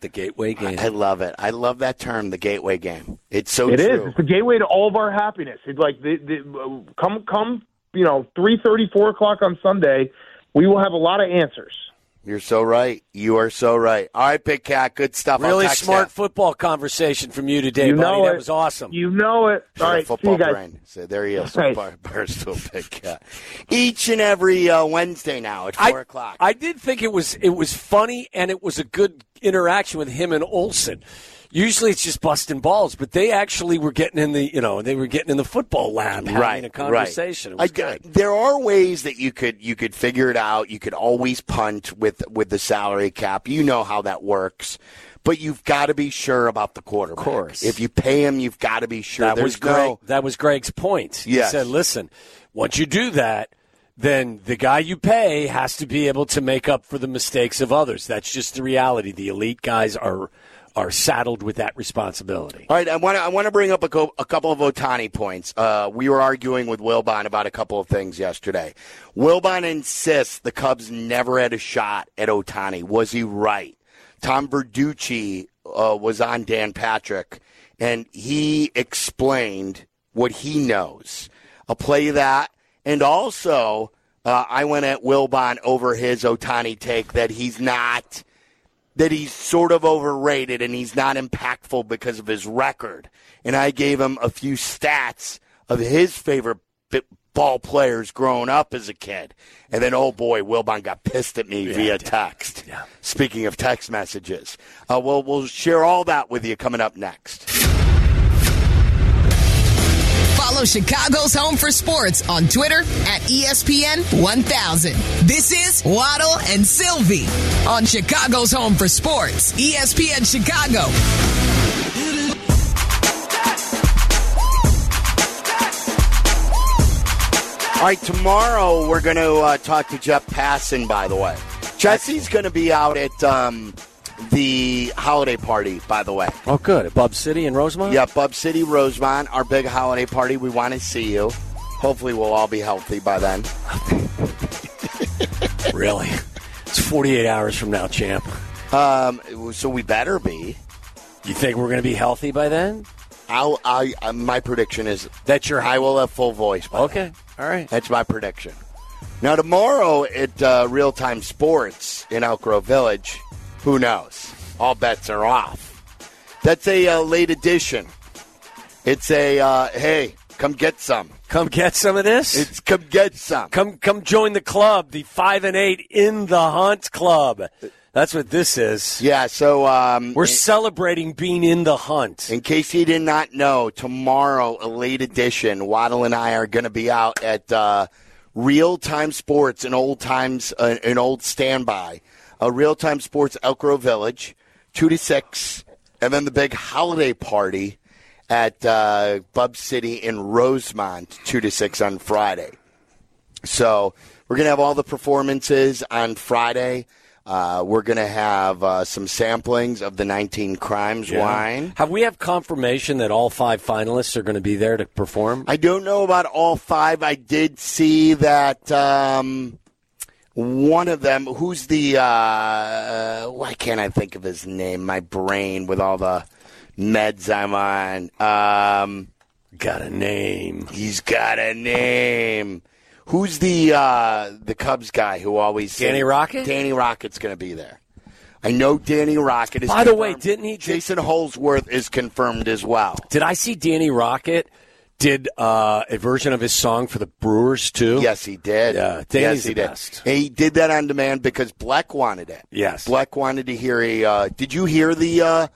Speaker 5: The gateway game.
Speaker 4: I love it. I love that term, the gateway game. It's so
Speaker 6: It is.
Speaker 4: true.
Speaker 6: It's the gateway to all of our happiness. It's like the, the come come you know three thirty four o'clock on Sunday, we will have a lot of answers.
Speaker 4: You're so right. You are so right. All right, Big Cat. Good stuff.
Speaker 5: Really smart
Speaker 4: ya.
Speaker 5: football conversation from you today,
Speaker 6: you
Speaker 5: buddy.
Speaker 6: know
Speaker 5: that
Speaker 6: it.
Speaker 5: was awesome.
Speaker 6: You know it.
Speaker 4: Got
Speaker 6: All see
Speaker 4: football
Speaker 6: you guys.
Speaker 4: brain. So there he is.
Speaker 6: Right.
Speaker 4: Bar- Barstool Big Cat. Each and every uh, Wednesday now at four
Speaker 5: I,
Speaker 4: o'clock.
Speaker 5: I did think it was it was funny and it was a good interaction with him and Olsen. Usually it's just busting balls, but they actually were getting in the you know they were getting in the football lab having
Speaker 4: right,
Speaker 5: a conversation.
Speaker 4: Right.
Speaker 5: It was
Speaker 4: I-
Speaker 5: good.
Speaker 4: there are ways that you could you could figure it out. You could always punt with with the salary cap. You know how that works. But you've got to be sure about the quarterback. Of
Speaker 5: course.
Speaker 4: If you pay him, you've got to be sure.
Speaker 5: That
Speaker 4: There's
Speaker 5: was Greg.
Speaker 4: no
Speaker 5: That was Greg's point. He said, "Listen, once you do that, then the guy you pay has to be able to make up for the mistakes of others. That's just the reality. The elite guys are are saddled with that responsibility."
Speaker 4: All right, I want to I want to bring up a, co- a couple of Ohtani points. Uh, we were arguing with Wilbon about a couple of things yesterday. Wilbon insists the Cubs never had a shot at Ohtani. Was he right? Tom Verducci uh, was on Dan Patrick, and he explained what he knows. I'll play that, and also uh, I went at Wilbon over his Ohtani take that he's not that he's sort of overrated and he's not impactful because of his record. And I gave him a few stats of his favorite ball players growing up as a kid. And then, oh boy, Wilbon got pissed at me via text. Yeah. Speaking of text messages, uh, well, we'll share all that with you coming up next.
Speaker 2: Follow Chicago's Home for Sports on Twitter at ESPN 1000. This is Waddle and Silvy on Chicago's Home for Sports, ESPN Chicago.
Speaker 4: All right, tomorrow we're going to uh, talk to Jeff Passan, by the way. Jesse's going to be out at um, the holiday party, by the way.
Speaker 5: Oh, good. At Bub City in Rosemont?
Speaker 4: Yeah, Bub City, Rosemont, our big holiday party. We want to see you. Hopefully, we'll all be healthy by then.
Speaker 5: really? It's 48 hours from now, champ.
Speaker 4: Um, so we better be.
Speaker 5: You think we're going to be healthy by then?
Speaker 4: I'll, I, uh, my prediction is
Speaker 5: that your
Speaker 4: I will have full voice.
Speaker 5: okay, all right.
Speaker 4: That's my prediction. Now tomorrow at uh, Real Time Sports in Elk Grove Village, who knows? All bets are off. That's a uh, late edition. It's a uh, hey, come get some.
Speaker 5: Come get some of this.
Speaker 4: It's come get some.
Speaker 5: Come come join the club, the five and eight in the hunt club. That's what this is.
Speaker 4: Yeah, so um,
Speaker 5: we're celebrating being in the hunt.
Speaker 4: In case you did not know, tomorrow, a late edition, Waddle and I are going to be out at uh, Real Time Sports, an old times, uh, an old standby, a Real Time Sports Elk Grove Village, two to six, and then the big holiday party at uh, Bub City in Rosemont, two to six on Friday. So we're going to have all the performances on Friday. Uh, we're going to have uh, some samplings of the 19 Crimes
Speaker 5: Yeah.
Speaker 4: wine.
Speaker 5: Have we have confirmation that all five finalists are going to be there to perform?
Speaker 4: I don't know about all five. I did see that um, one of them, who's the, uh, why can't I think of his name? My brain with all the meds I'm on. Um,
Speaker 5: got a name.
Speaker 4: He's got a name. Who's the uh, the Cubs guy who always
Speaker 5: Danny Rocket?
Speaker 4: Danny Rocket's going to be there. I know Danny Rocket is.
Speaker 5: By the way, didn't he?
Speaker 4: Jason Holsworth is confirmed as well.
Speaker 5: Did I see Danny Rocket did uh, a version of his song for the Brewers too?
Speaker 4: Yes, he did.
Speaker 5: Yeah, Danny's
Speaker 4: yes, he
Speaker 5: the
Speaker 4: did. And he did that on demand because Bleck wanted it.
Speaker 5: Yes.
Speaker 4: Bleck wanted to hear a. Uh, did you hear the uh,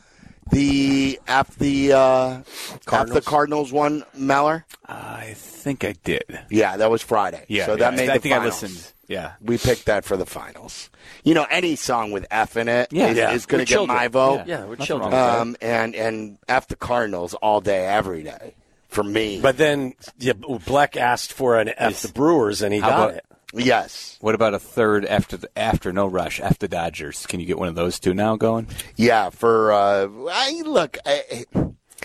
Speaker 4: the after the uh, after the Cardinals one, Meller?
Speaker 7: I think I did.
Speaker 4: Yeah, that was Friday.
Speaker 7: Yeah,
Speaker 4: so that
Speaker 7: yeah,
Speaker 4: made
Speaker 7: I
Speaker 4: the
Speaker 7: think I
Speaker 4: finals.
Speaker 7: listened. Yeah.
Speaker 4: we picked that for the finals. You know, any song with F in it
Speaker 7: Yeah.
Speaker 4: is,
Speaker 7: Yeah.
Speaker 4: is going to get
Speaker 5: children.
Speaker 4: my vote.
Speaker 5: Yeah, we're
Speaker 7: Nothing
Speaker 5: children.
Speaker 7: wrong with that.
Speaker 4: Um, and and F the Cardinals all day, every day for me.
Speaker 5: But then yeah, Bleck asked for an F the Brewers, and he
Speaker 7: How
Speaker 5: got
Speaker 7: about-
Speaker 5: it.
Speaker 4: yes,
Speaker 7: What about a third after the after no rush after Dodgers? Can you get one of those two now going?
Speaker 4: yeah. For uh, I look. I,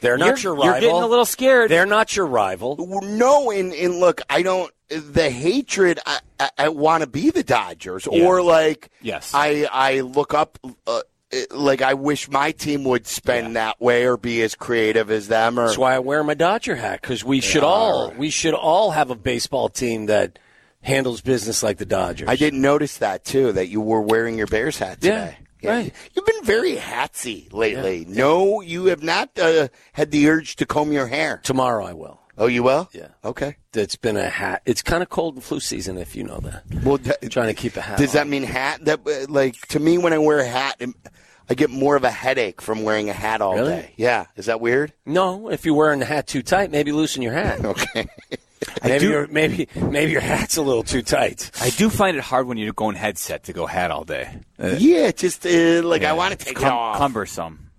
Speaker 5: They're not your rival.
Speaker 7: You're getting a little scared.
Speaker 5: They're not your rival.
Speaker 4: No, and, and look, I don't. The hatred, I, I, I want to be the Dodgers, or like,
Speaker 7: Yes.
Speaker 4: I I look up, uh, it- like I wish my team would spend that way or be as creative as them. Or
Speaker 5: That's why I wear my Dodger hat because we should all we should all have a baseball team that handles business like the Dodgers.
Speaker 4: I didn't notice that too. That you were wearing your Bears hat
Speaker 5: Yeah,
Speaker 4: today.
Speaker 5: right.
Speaker 4: You've been very hatsy lately. No, you have not uh, had the urge to comb your hair.
Speaker 5: Tomorrow I will.
Speaker 4: Oh, you will?
Speaker 5: Yeah.
Speaker 4: Okay.
Speaker 5: It's been a hat. It's kind of cold and flu season, if you know that.
Speaker 4: Well, th-
Speaker 5: trying to keep a hat.
Speaker 4: Does
Speaker 5: on.
Speaker 4: that mean hat? That uh, like to me when I wear a hat, I get more of a headache from wearing a hat all
Speaker 5: Really?
Speaker 4: day. Yeah, is that weird?
Speaker 5: No, if you're wearing the hat too tight, maybe loosen your hat.
Speaker 4: Okay.
Speaker 5: maybe
Speaker 7: do-
Speaker 5: your maybe maybe your hat's a little too tight.
Speaker 7: I do find it hard when you're going headset to go hat all day. Uh,
Speaker 4: yeah, just uh, like I want to take
Speaker 7: cum-
Speaker 4: it off.
Speaker 7: Cumbersome.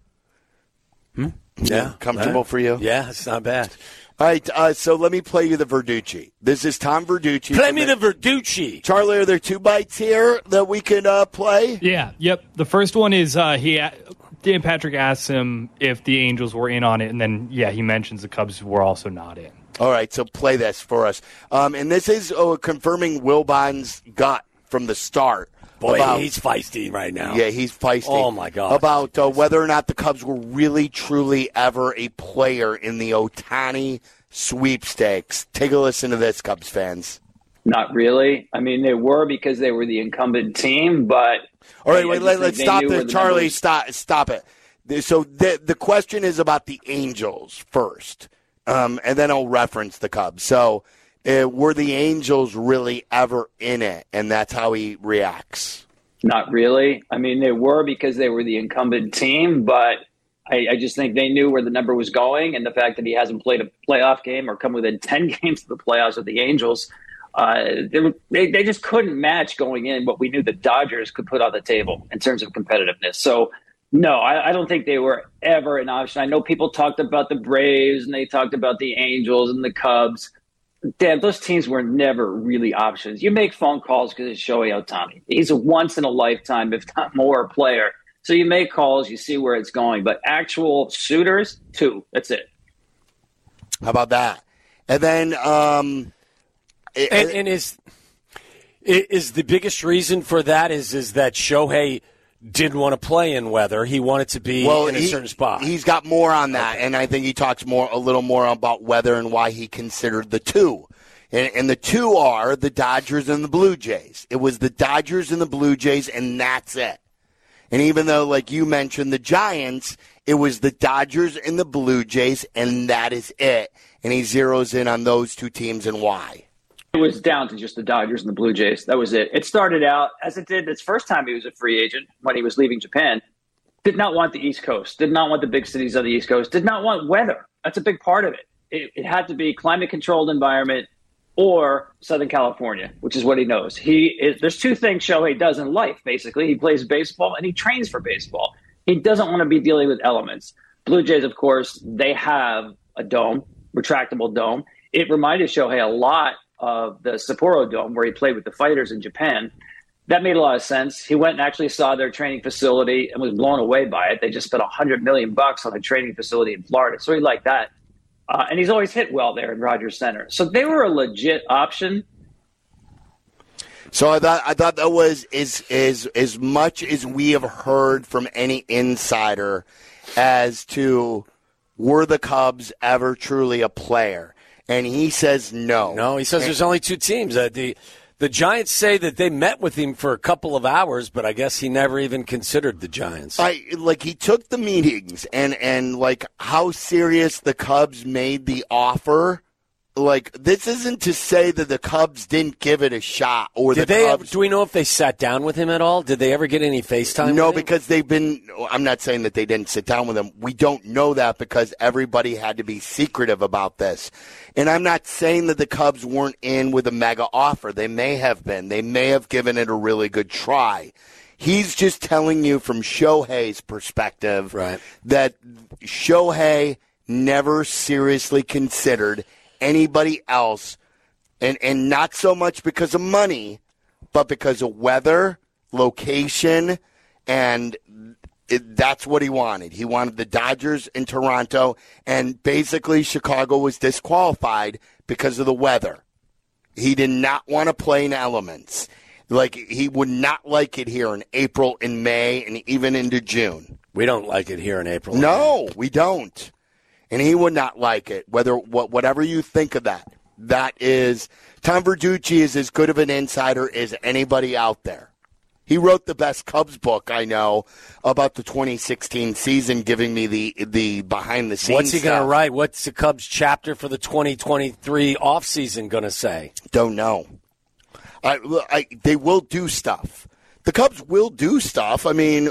Speaker 5: Yeah,
Speaker 4: comfortable for you?
Speaker 5: Yeah, it's not bad.
Speaker 4: All right, uh, so let me play you the Verducci. This is Tom Verducci.
Speaker 5: Play
Speaker 4: from
Speaker 5: me the Verducci.
Speaker 4: Charlie, are there two bites here that we can uh, play?
Speaker 8: Yeah, yep. The first one is uh, he Dan Patrick asks him if the Angels were in on it, and then yeah, he mentions the Cubs were also not in.
Speaker 4: All right, so play this for us. Um, and this is uh, confirming Wilbon's gut from the start.
Speaker 5: Boy,
Speaker 4: about-
Speaker 5: he's feisty right now.
Speaker 4: Yeah, he's feisty.
Speaker 5: Oh, my God.
Speaker 4: About uh, whether or not the Cubs were really, truly ever a player in the Ohtani sweepstakes. Take a listen to this, Cubs fans.
Speaker 9: Not really. I mean, they were because they were the incumbent team, but
Speaker 4: All right,
Speaker 9: I- I
Speaker 4: wait, let, let's stop
Speaker 9: knew where
Speaker 4: there.
Speaker 9: the
Speaker 4: Charlie,
Speaker 9: numbers-
Speaker 4: stop, stop it. So the the question is about the Angels first, um, and then I'll reference the Cubs. So uh, were the Angels really ever in it? And that's how he reacts.
Speaker 9: Not really. I mean, they were because they were the incumbent team, but I, I just think they knew where the number was going, and the fact that he hasn't played a playoff game or come within ten games of the playoffs with the Angels, uh, they, they just couldn't match going in what we knew the Dodgers could put on the table in terms of competitiveness. So. No, I, I don't think they were ever an option. I know people talked about the Braves and they talked about the Angels and the Cubs. Dan, those teams were never really options. You make phone calls because it's Shohei Ohtani. He's a once in a lifetime, if not more, player. So you make calls, you see where it's going, but actual suitors, two. That's it.
Speaker 4: How about that? And then, um, it-
Speaker 5: And, and is is the biggest reason for that is is that Shohei didn't want to play in weather. He wanted to be well, in a
Speaker 4: he-
Speaker 5: certain spot.
Speaker 4: He's got more on that, and I think he talks more a little more about weather and why he considered the two. And, and the two are the Dodgers and the Blue Jays. It was the Dodgers and the Blue Jays, and that's it. And even though, like you mentioned, the Giants, it was the Dodgers and the Blue Jays, and that is it. And he zeroes in on those two teams and why.
Speaker 9: It was down to just the Dodgers and the Blue Jays. That was it. It started out as it did its first time he was a free agent when he was leaving Japan. Did not want the East Coast. Did not want the big cities of the East Coast. Did not want weather. That's a big part of it. It, it had to be climate controlled environment or Southern California, which is what he knows. He is, there's two things Shohei does in life. Basically, he plays baseball and he trains for baseball. He doesn't want to be dealing with elements. Blue Jays, of course, they have a dome, retractable dome. It reminded Shohei a lot of the Sapporo Dome, where he played with the fighters in Japan. That made a lot of sense. He went and actually saw their training facility and was blown away by it. They just spent a hundred million bucks on a training facility in Florida, so he liked that. Uh, and he's always hit well there in Rogers Center. So they were a legit option.
Speaker 4: So I thought I thought that was as as as much as we have heard from any insider as to were the Cubs ever truly a player, and he says no.
Speaker 5: no, he says there's only two teams. Uh, the the Giants say that they met with him for a couple of hours, but I guess he never even considered the Giants.
Speaker 4: I like he took the meetings and and like how serious the Cubs made the offer. Like this isn't to say that the Cubs didn't give it a shot or
Speaker 5: Did
Speaker 4: the
Speaker 5: they? Ever,
Speaker 4: Cubs
Speaker 5: do we know if they sat down with him at all? Did they ever get any FaceTime?
Speaker 4: No, because they've been. I'm not saying that they didn't sit down with him. We don't know that because everybody had to be secretive about this. And I'm not saying that the Cubs weren't in with a mega offer. They may have been. They may have given it a really good try. He's just telling you from Shohei's perspective
Speaker 5: Right.
Speaker 4: that Shohei never seriously considered anybody else, and, and not so much because of money, but because of weather, location, and it, that's what he wanted. He wanted the Dodgers in Toronto, and basically Chicago was disqualified because of the weather. He did not want to play in elements. Like he would not like it here in April and May and even into June.
Speaker 5: we don't like it here in April.
Speaker 4: No, we don't. And he would not like it. Whether what whatever you think of that, that is Tom Verducci is as good of an insider as anybody out there. He wrote the best Cubs book I know about the 2016 season, giving me the the behind the scenes.
Speaker 5: What's he going to write? What's the Cubs chapter for the 2023 offseason going to say?
Speaker 4: Don't know. I, I, they will do stuff. The Cubs will do stuff. I mean,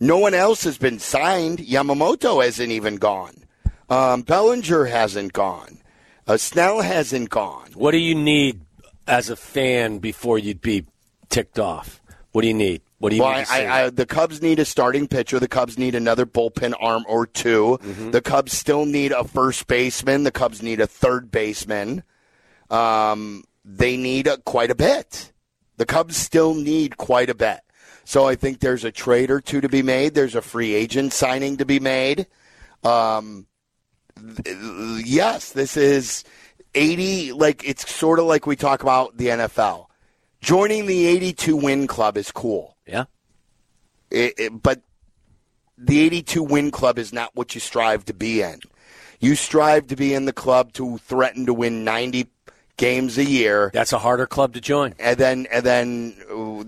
Speaker 4: no one else has been signed. Yamamoto hasn't even gone. Um, Bellinger hasn't gone. Uh, Snell hasn't gone.
Speaker 5: What do you need as a fan before you'd be ticked off? What do you need? What do you
Speaker 4: Well,
Speaker 5: need
Speaker 4: I? I, the Cubs need a starting pitcher. The Cubs need another bullpen arm or 2
Speaker 5: Mm-hmm.
Speaker 4: The Cubs still need a first baseman. The Cubs need a third baseman. Um, they need a, quite a bit. The Cubs still need quite a bit. So I think there's a trade or two to be made. There's a free agent signing to be made. Um, yes, this is 80. Like it's sort of like we talk about the NFL. Joining the 82 win club is cool.
Speaker 5: yeah.
Speaker 4: It, it, but the 82 win club is not what you strive to be in. You strive to be in the club to threaten to win 90 games a year,
Speaker 5: That's a harder club to join.
Speaker 4: and then and then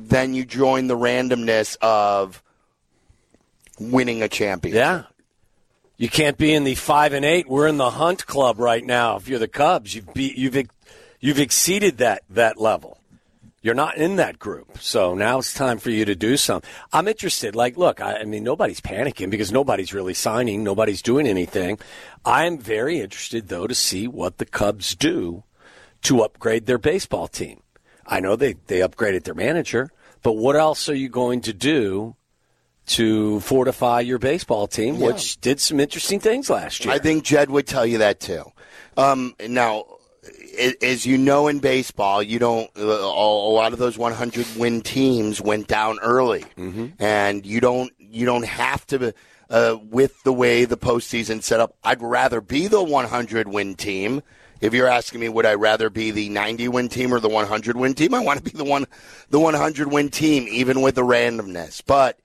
Speaker 4: then you join the randomness of winning a championship.
Speaker 5: Yeah. You can't be in the five and eight. We're in the hunt club right now. If you're the Cubs, you've be, you've you've exceeded that that level. You're not in that group, so now it's time for you to do something. I'm interested. Like, look, I, I mean, nobody's panicking because nobody's really signing. Nobody's doing anything. I'm very interested, though, to see what the Cubs do to upgrade their baseball team. I know they they upgraded their manager, but what else are you going to do to fortify your baseball team, which did some interesting things last year.
Speaker 4: I think Jed would tell you that too. Um, now, as you know in baseball, you don't. Uh, a lot of those 100 win teams went down early, and you don't you don't have to. Uh, with the way the postseason set up, I'd rather be the 100 win team. If you're asking me, would I rather be the 90 win team or the 100 win team? I want to be the one, the 100 win team, even with the randomness. But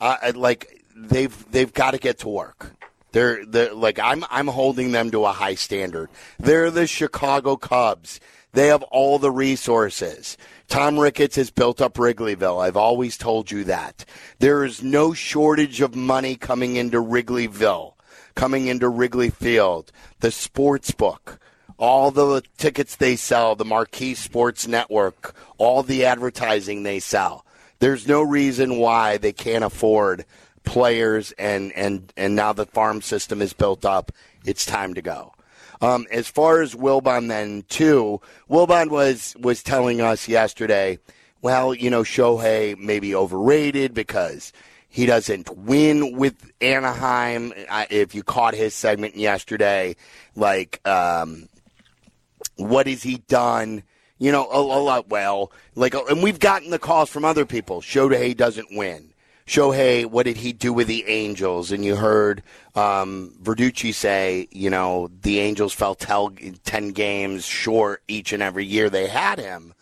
Speaker 4: uh, like they've they've got to get to work. They're, they're like I'm I'm holding them to a high standard. They're the Chicago Cubs. They have all the resources. Tom Ricketts has built up Wrigleyville. I've always told you that. There is no shortage of money coming into Wrigleyville, coming into Wrigley Field, the sports book, all the tickets they sell, the Marquee Sports Network, all the advertising they sell. There's no reason why they can't afford players and, and, and now the farm system is built up. It's time to go. Um, as far as Wilbon, then too, Wilbon was was telling us yesterday. Well, you know, Shohei may be overrated because he doesn't win with Anaheim. If you caught his segment yesterday, like, um, what has he done? You know, a, a lot. Well, like, and we've gotten the calls from other people. Shohei doesn't win. Shohei, what did he do with the Angels? And you heard um, Verducci say, you know, the Angels fell tel- 10 games short each and every year they had him.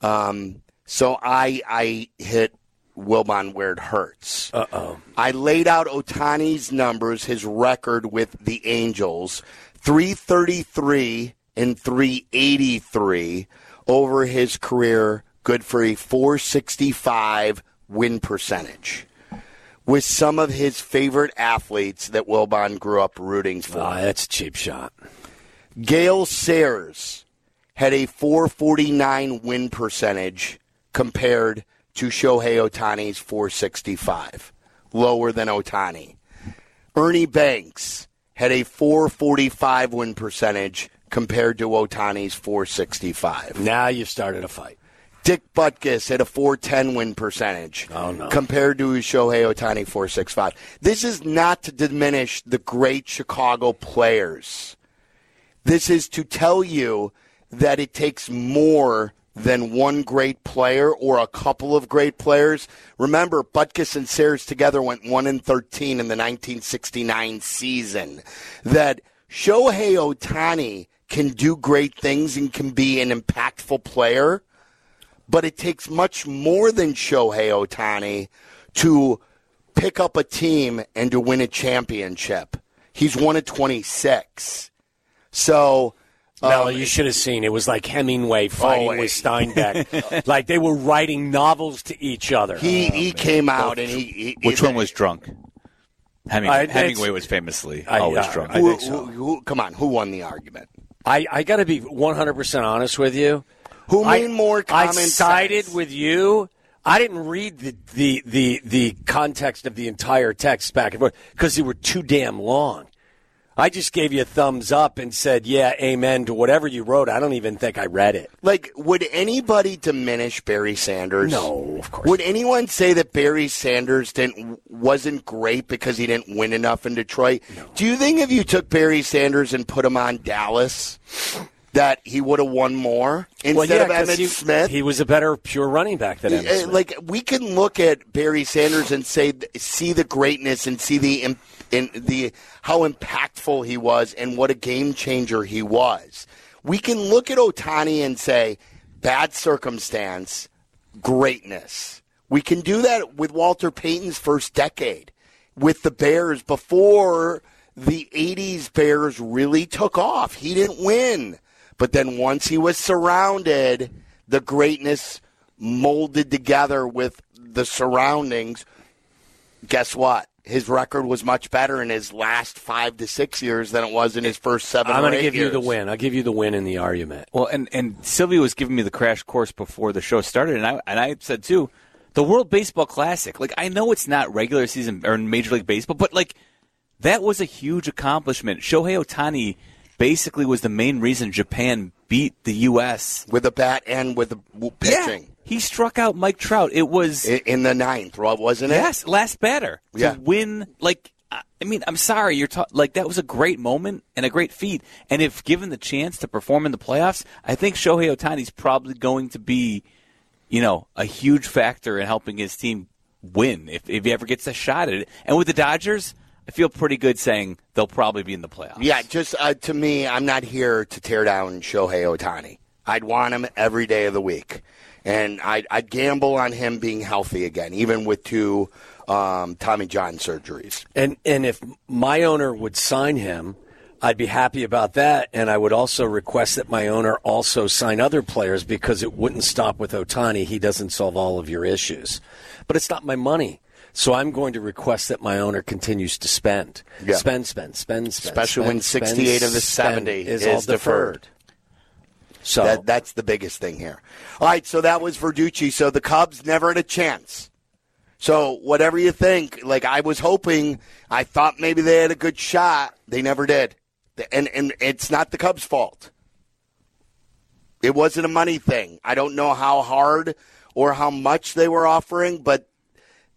Speaker 4: Um, so I, I hit Wilbon where it hurts.
Speaker 5: Uh oh.
Speaker 4: I laid out Ohtani's numbers, his record with the Angels 333 and 383 over his career, good for a 465 win percentage with some of his favorite athletes that Wilbon grew up rooting for.
Speaker 5: Ah, that's a cheap shot.
Speaker 4: Gail Sayers had a 449 win percentage compared to Shohei Ohtani's 465, lower than Ohtani. Ernie Banks had a 445 win percentage compared to Ohtani's 465.
Speaker 5: Now you've started a fight.
Speaker 4: Dick Butkus had a 410 win percentage
Speaker 5: Oh, no.
Speaker 4: compared to Shohei Ohtani 465. This is not to diminish the great Chicago players. This is to tell you that it takes more than one great player or a couple of great players. Remember, Butkus and Sayers together went 1 and 13 in the 1969 season. That Shohei Ohtani can do great things and can be an impactful player but it takes much more than Shohei Ohtani to pick up a team and to win a championship. He's won at 26. So.
Speaker 5: Mello,
Speaker 4: um,
Speaker 5: you should have seen. It was like Hemingway fighting
Speaker 4: Oh,
Speaker 5: with Steinbeck. like they were writing novels to each other.
Speaker 4: he he came out and he. he
Speaker 7: Which
Speaker 4: he-
Speaker 7: one was drunk? Heming-
Speaker 5: I-
Speaker 7: Hemingway was famously
Speaker 5: I-
Speaker 7: always
Speaker 5: uh,
Speaker 7: drunk.
Speaker 5: I
Speaker 4: Who,
Speaker 5: think so.
Speaker 4: who- who- come on, who won the argument?
Speaker 5: I, I got to be 100% honest with you.
Speaker 4: Who
Speaker 5: I-
Speaker 4: made more
Speaker 5: I sided
Speaker 4: sense?
Speaker 5: with you. I didn't read the, the, the, the context of the entire text back and forth because they were too damn long. I just gave you a thumbs up and said, yeah, amen to whatever you wrote. I don't even think I read it.
Speaker 4: Like, would anybody diminish Barry Sanders?
Speaker 5: No, of course
Speaker 4: Would anyone say that Barry Sanders didn't wasn't great because he didn't win enough in Detroit? Do you think if you took Barry Sanders and put him on Dallas, that he would have won more instead
Speaker 5: Well, yeah,
Speaker 4: of Emmett
Speaker 5: he,
Speaker 4: Smith?
Speaker 5: he was a better pure running back than Emmett
Speaker 4: Uh,
Speaker 5: Smith.
Speaker 4: like we can look at Barry Sanders and say see the greatness and see the in the how impactful he was and what a game changer he was. We can look at Ohtani and say bad circumstance, greatness. We can do that with Walter Payton's first decade with the Bears before the 80s Bears really took off. He didn't win. But then once he was surrounded, the greatness molded together with the surroundings. Guess what? His record was much better in his last five to six years than it was in his first 7
Speaker 5: I'm going to
Speaker 4: eight
Speaker 5: give you the win. I'll give you the win in the argument.
Speaker 7: Well, and and Silvy was giving me the crash course before the show started, and I and I said too, the World Baseball Classic. Like I know it's not regular season or Major League Baseball, but like that was a huge accomplishment. Shohei Ohtani basically was the main reason Japan beat the U.S.
Speaker 4: with a bat and with the pitching.
Speaker 7: He struck out Mike Trout. It was
Speaker 4: in the ninth, Rob, wasn't it?
Speaker 7: yes, last batter to
Speaker 4: Yeah.
Speaker 7: win. Like I I mean, I'm sorry, you're ta- like that was a great moment and a great feat. And if given the chance to perform in the playoffs, I think Shohei Ohtani's probably going to be, you know, a huge factor in helping his team win if, if he ever gets a shot at it. And with the Dodgers, I feel pretty good saying they'll probably be in the playoffs.
Speaker 4: Yeah, just uh, to me, I'm not here to tear down Shohei Ohtani. I'd want him every day of the week, and I'd, I'd gamble on him being healthy again, even with two um, Tommy John surgeries.
Speaker 5: And and if my owner would sign him, I'd be happy about that. And I would also request that my owner also sign other players because it wouldn't stop with Ohtani. He doesn't solve all of your issues. But it's not my money. So I'm going to request that my owner continues to spend.
Speaker 4: Yeah.
Speaker 5: Spend, spend, spend, spend.
Speaker 4: Especially when 68
Speaker 5: spend,
Speaker 4: of the 70
Speaker 5: is,
Speaker 4: is deferred.
Speaker 5: deferred. So
Speaker 4: That, that's the biggest thing here. All right, so that was Verducci. So the Cubs never had a chance. So whatever you think, like I was hoping, I thought maybe they had a good shot. They never did, and and it's not the Cubs' fault. It wasn't a money thing. I don't know how hard or how much they were offering, but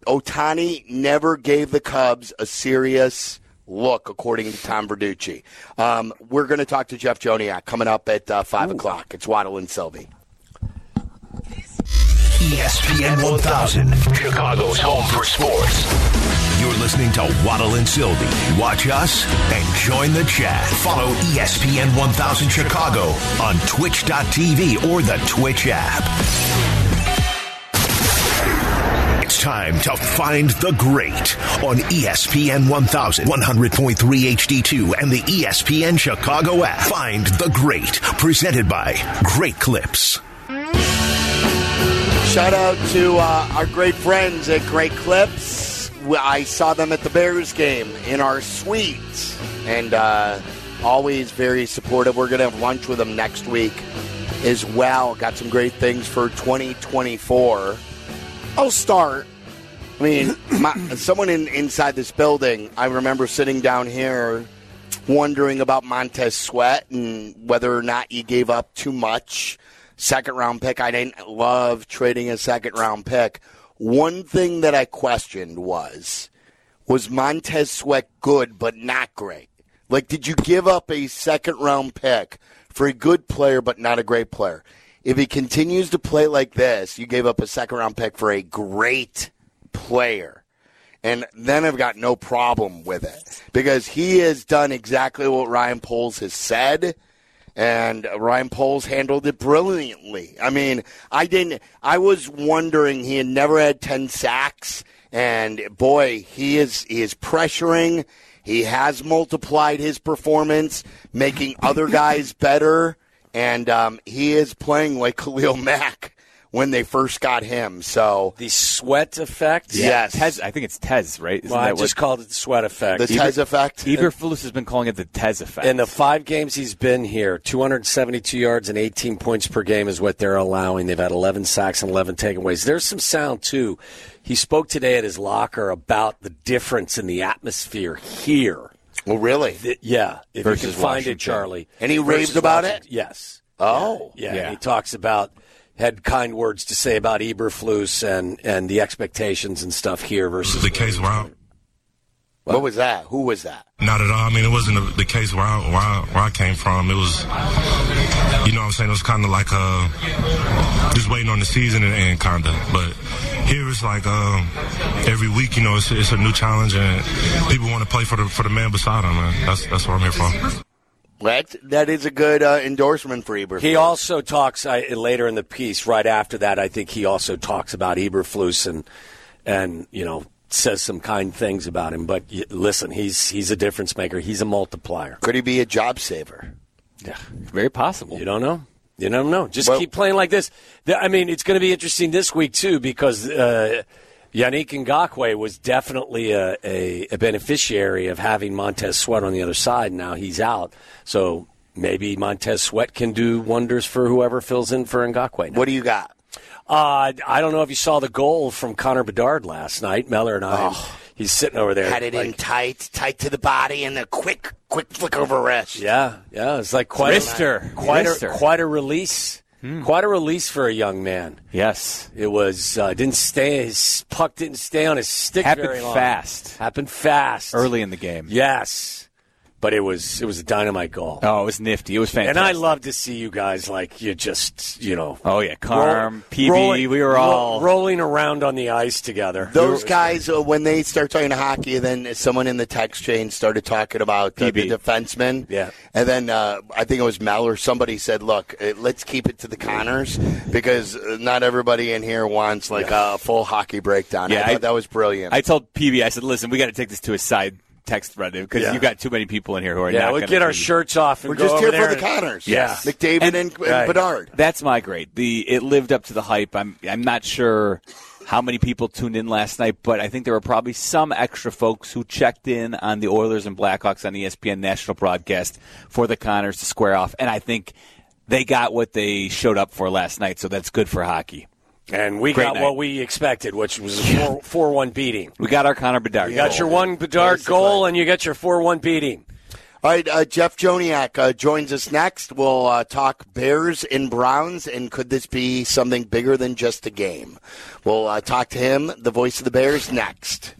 Speaker 4: Ohtani never gave the Cubs a serious look, according to Tom Verducci. Um, we're going to talk to Jeff Joniak coming up at uh, 5 o'clock. It's Waddle and Silvy.
Speaker 3: ESPN 1000, Chicago's home for sports. You're listening to Waddle and Silvy. Watch us and join the chat. Follow ESPN 1000 Chicago on twitch.tv or the Twitch app. It's time to find the great on ESPN 1000, 100.3 HD2, and the ESPN Chicago app. Find the great, presented by Great Clips.
Speaker 4: Shout out to uh, our great friends at Great Clips. I saw them at the Bears game in our suite, and uh, always very supportive. We're going to have lunch with them next week as well. Got some great things for 2024. I'll start. I mean, my, someone in, inside this building, I remember sitting down here wondering about Montez Sweat and whether or not he gave up too much second round pick. I didn't love trading a second round pick. One thing that I questioned was was Montez Sweat good but not great? Like, did you give up a second round pick for a good player but not a great player? If he continues to play like this, you gave up a second round pick for a great player. And then I've got no problem with it because he has done exactly what Ryan Poles has said and Ryan Poles handled it brilliantly. I mean, I didn't. I was wondering he had never had ten sacks, and boy, he is he is pressuring. He has multiplied his performance, making other guys better, and um, he is playing like Khalil Mack when they first got him. So
Speaker 5: the sweat effect.
Speaker 4: Yes.
Speaker 7: Tez, I think it's Tez, right? Isn't
Speaker 5: Well, I
Speaker 7: that what-
Speaker 5: just called it the sweat effect.
Speaker 4: the Tez effect.
Speaker 7: Eberflus has been calling it the Tez effect.
Speaker 5: In the five games he's been here, 272 yards and 18 points per game is what they're allowing. They've had 11 sacks and 11 takeaways. There's some sound, too. He spoke today at his locker about the difference in the atmosphere here.
Speaker 4: Well, really?
Speaker 5: Th- yeah, if
Speaker 7: Versus
Speaker 5: you can find
Speaker 7: Washington.
Speaker 5: it, Charlie.
Speaker 4: And he
Speaker 5: Versus
Speaker 4: raved about
Speaker 5: Washington.
Speaker 4: it?
Speaker 5: Yes.
Speaker 4: Oh,
Speaker 5: Yeah,
Speaker 7: Yeah.
Speaker 5: he talks about had kind words to say about Eberflus and and the expectations and stuff here versus
Speaker 10: the case where I,
Speaker 4: what was that? Who was that?
Speaker 10: not at all. I mean, it wasn't the, the case where I, where I where I came from. It was, you know, what I'm saying it was kind of like uh, just waiting on the season and, and kind of. But here it's like um, every week, you know, it's, it's a new challenge and people want to play for the for the man beside them. Man. That's that's what I'm here for.
Speaker 4: That that is a good uh, endorsement for Eberflus.
Speaker 5: He also talks I, later in the piece. Right after that, I think he also talks about Eberflus and and you know says some kind things about him. But y- listen, he's he's a difference maker. He's a multiplier.
Speaker 4: Could he be a job saver?
Speaker 5: Yeah,
Speaker 7: Very possible.
Speaker 5: you don't know. You don't know. Just
Speaker 4: Well-
Speaker 5: keep playing like this. I mean, it's going to be interesting this week too because uh, Yannick Ngakoue was definitely a, a, a beneficiary of having Montez Sweat on the other side. Now he's out, so maybe Montez Sweat can do wonders for whoever fills in for Ngakoue. Now.
Speaker 4: What do you got?
Speaker 5: Uh, I don't know if you saw the goal from Connor Bedard last night. Meller and I. He's sitting over there.
Speaker 4: Had it in tight, tight to the body, and a quick, quick flick over wrist.
Speaker 5: Yeah, yeah. It's like quite
Speaker 7: Wrister.
Speaker 5: a quite a, quite a release. Quite a release for a young man.
Speaker 7: Yes.
Speaker 5: It was uh, didn't stay. His puck didn't stay on his stick
Speaker 7: Happened
Speaker 5: very long.
Speaker 7: fast.
Speaker 5: Happened fast.
Speaker 7: Early in the game.
Speaker 5: Yes. But it was it was a dynamite goal.
Speaker 7: Oh, it was nifty. It was fantastic.
Speaker 5: And I love to see you guys like you just you know.
Speaker 7: Oh yeah, Carm,
Speaker 5: roll-
Speaker 7: PB,
Speaker 5: rolling-
Speaker 7: we were
Speaker 5: ro-
Speaker 7: all
Speaker 5: rolling around on the ice together.
Speaker 4: Those guys, uh, when they start talking hockey, then someone in the text chain started talking about uh, the
Speaker 7: PB.
Speaker 4: defensemen.
Speaker 5: Yeah.
Speaker 4: And then uh, I think it was Mel or somebody said, look, uh, let's keep it to the Connors because uh, not everybody in here wants like a full hockey breakdown.
Speaker 7: Yeah,
Speaker 4: I
Speaker 7: I-
Speaker 4: that was brilliant.
Speaker 7: I told PB, I said, listen, we got to take this to a side text thread because
Speaker 5: Yeah.
Speaker 7: you got too many people in here who are
Speaker 5: yeah,
Speaker 7: not
Speaker 5: we'll
Speaker 7: gonna
Speaker 5: get our
Speaker 7: be-
Speaker 5: shirts off and
Speaker 4: We're
Speaker 5: go
Speaker 4: just
Speaker 5: over
Speaker 4: here
Speaker 5: there
Speaker 4: for the
Speaker 5: and-
Speaker 4: Connors.
Speaker 7: Yes.
Speaker 4: McDavid and, and,
Speaker 5: right.
Speaker 4: Bedard.
Speaker 7: That's my grade. The it lived up to the hype. I'm I'm not sure how many people tuned in last night, but I think there were probably some extra folks who checked in on the Oilers and Blackhawks on E ESPN national broadcast for the Connors to square off, and I think they got what they showed up for last night. So that's good for hockey.
Speaker 5: And we
Speaker 7: Great
Speaker 5: got
Speaker 7: night.
Speaker 5: what we expected, which was a 4 1 beating.
Speaker 7: We got our Connor Bedard.
Speaker 5: You got your one Bedard
Speaker 4: Basically.
Speaker 5: goal, and you got your 4 1 beating.
Speaker 4: All right, uh, Jeff Joniak uh, joins us next. We'll uh, talk Bears and Browns, and could this be something bigger than just a game? We'll uh, talk to him, the voice of the Bears, next.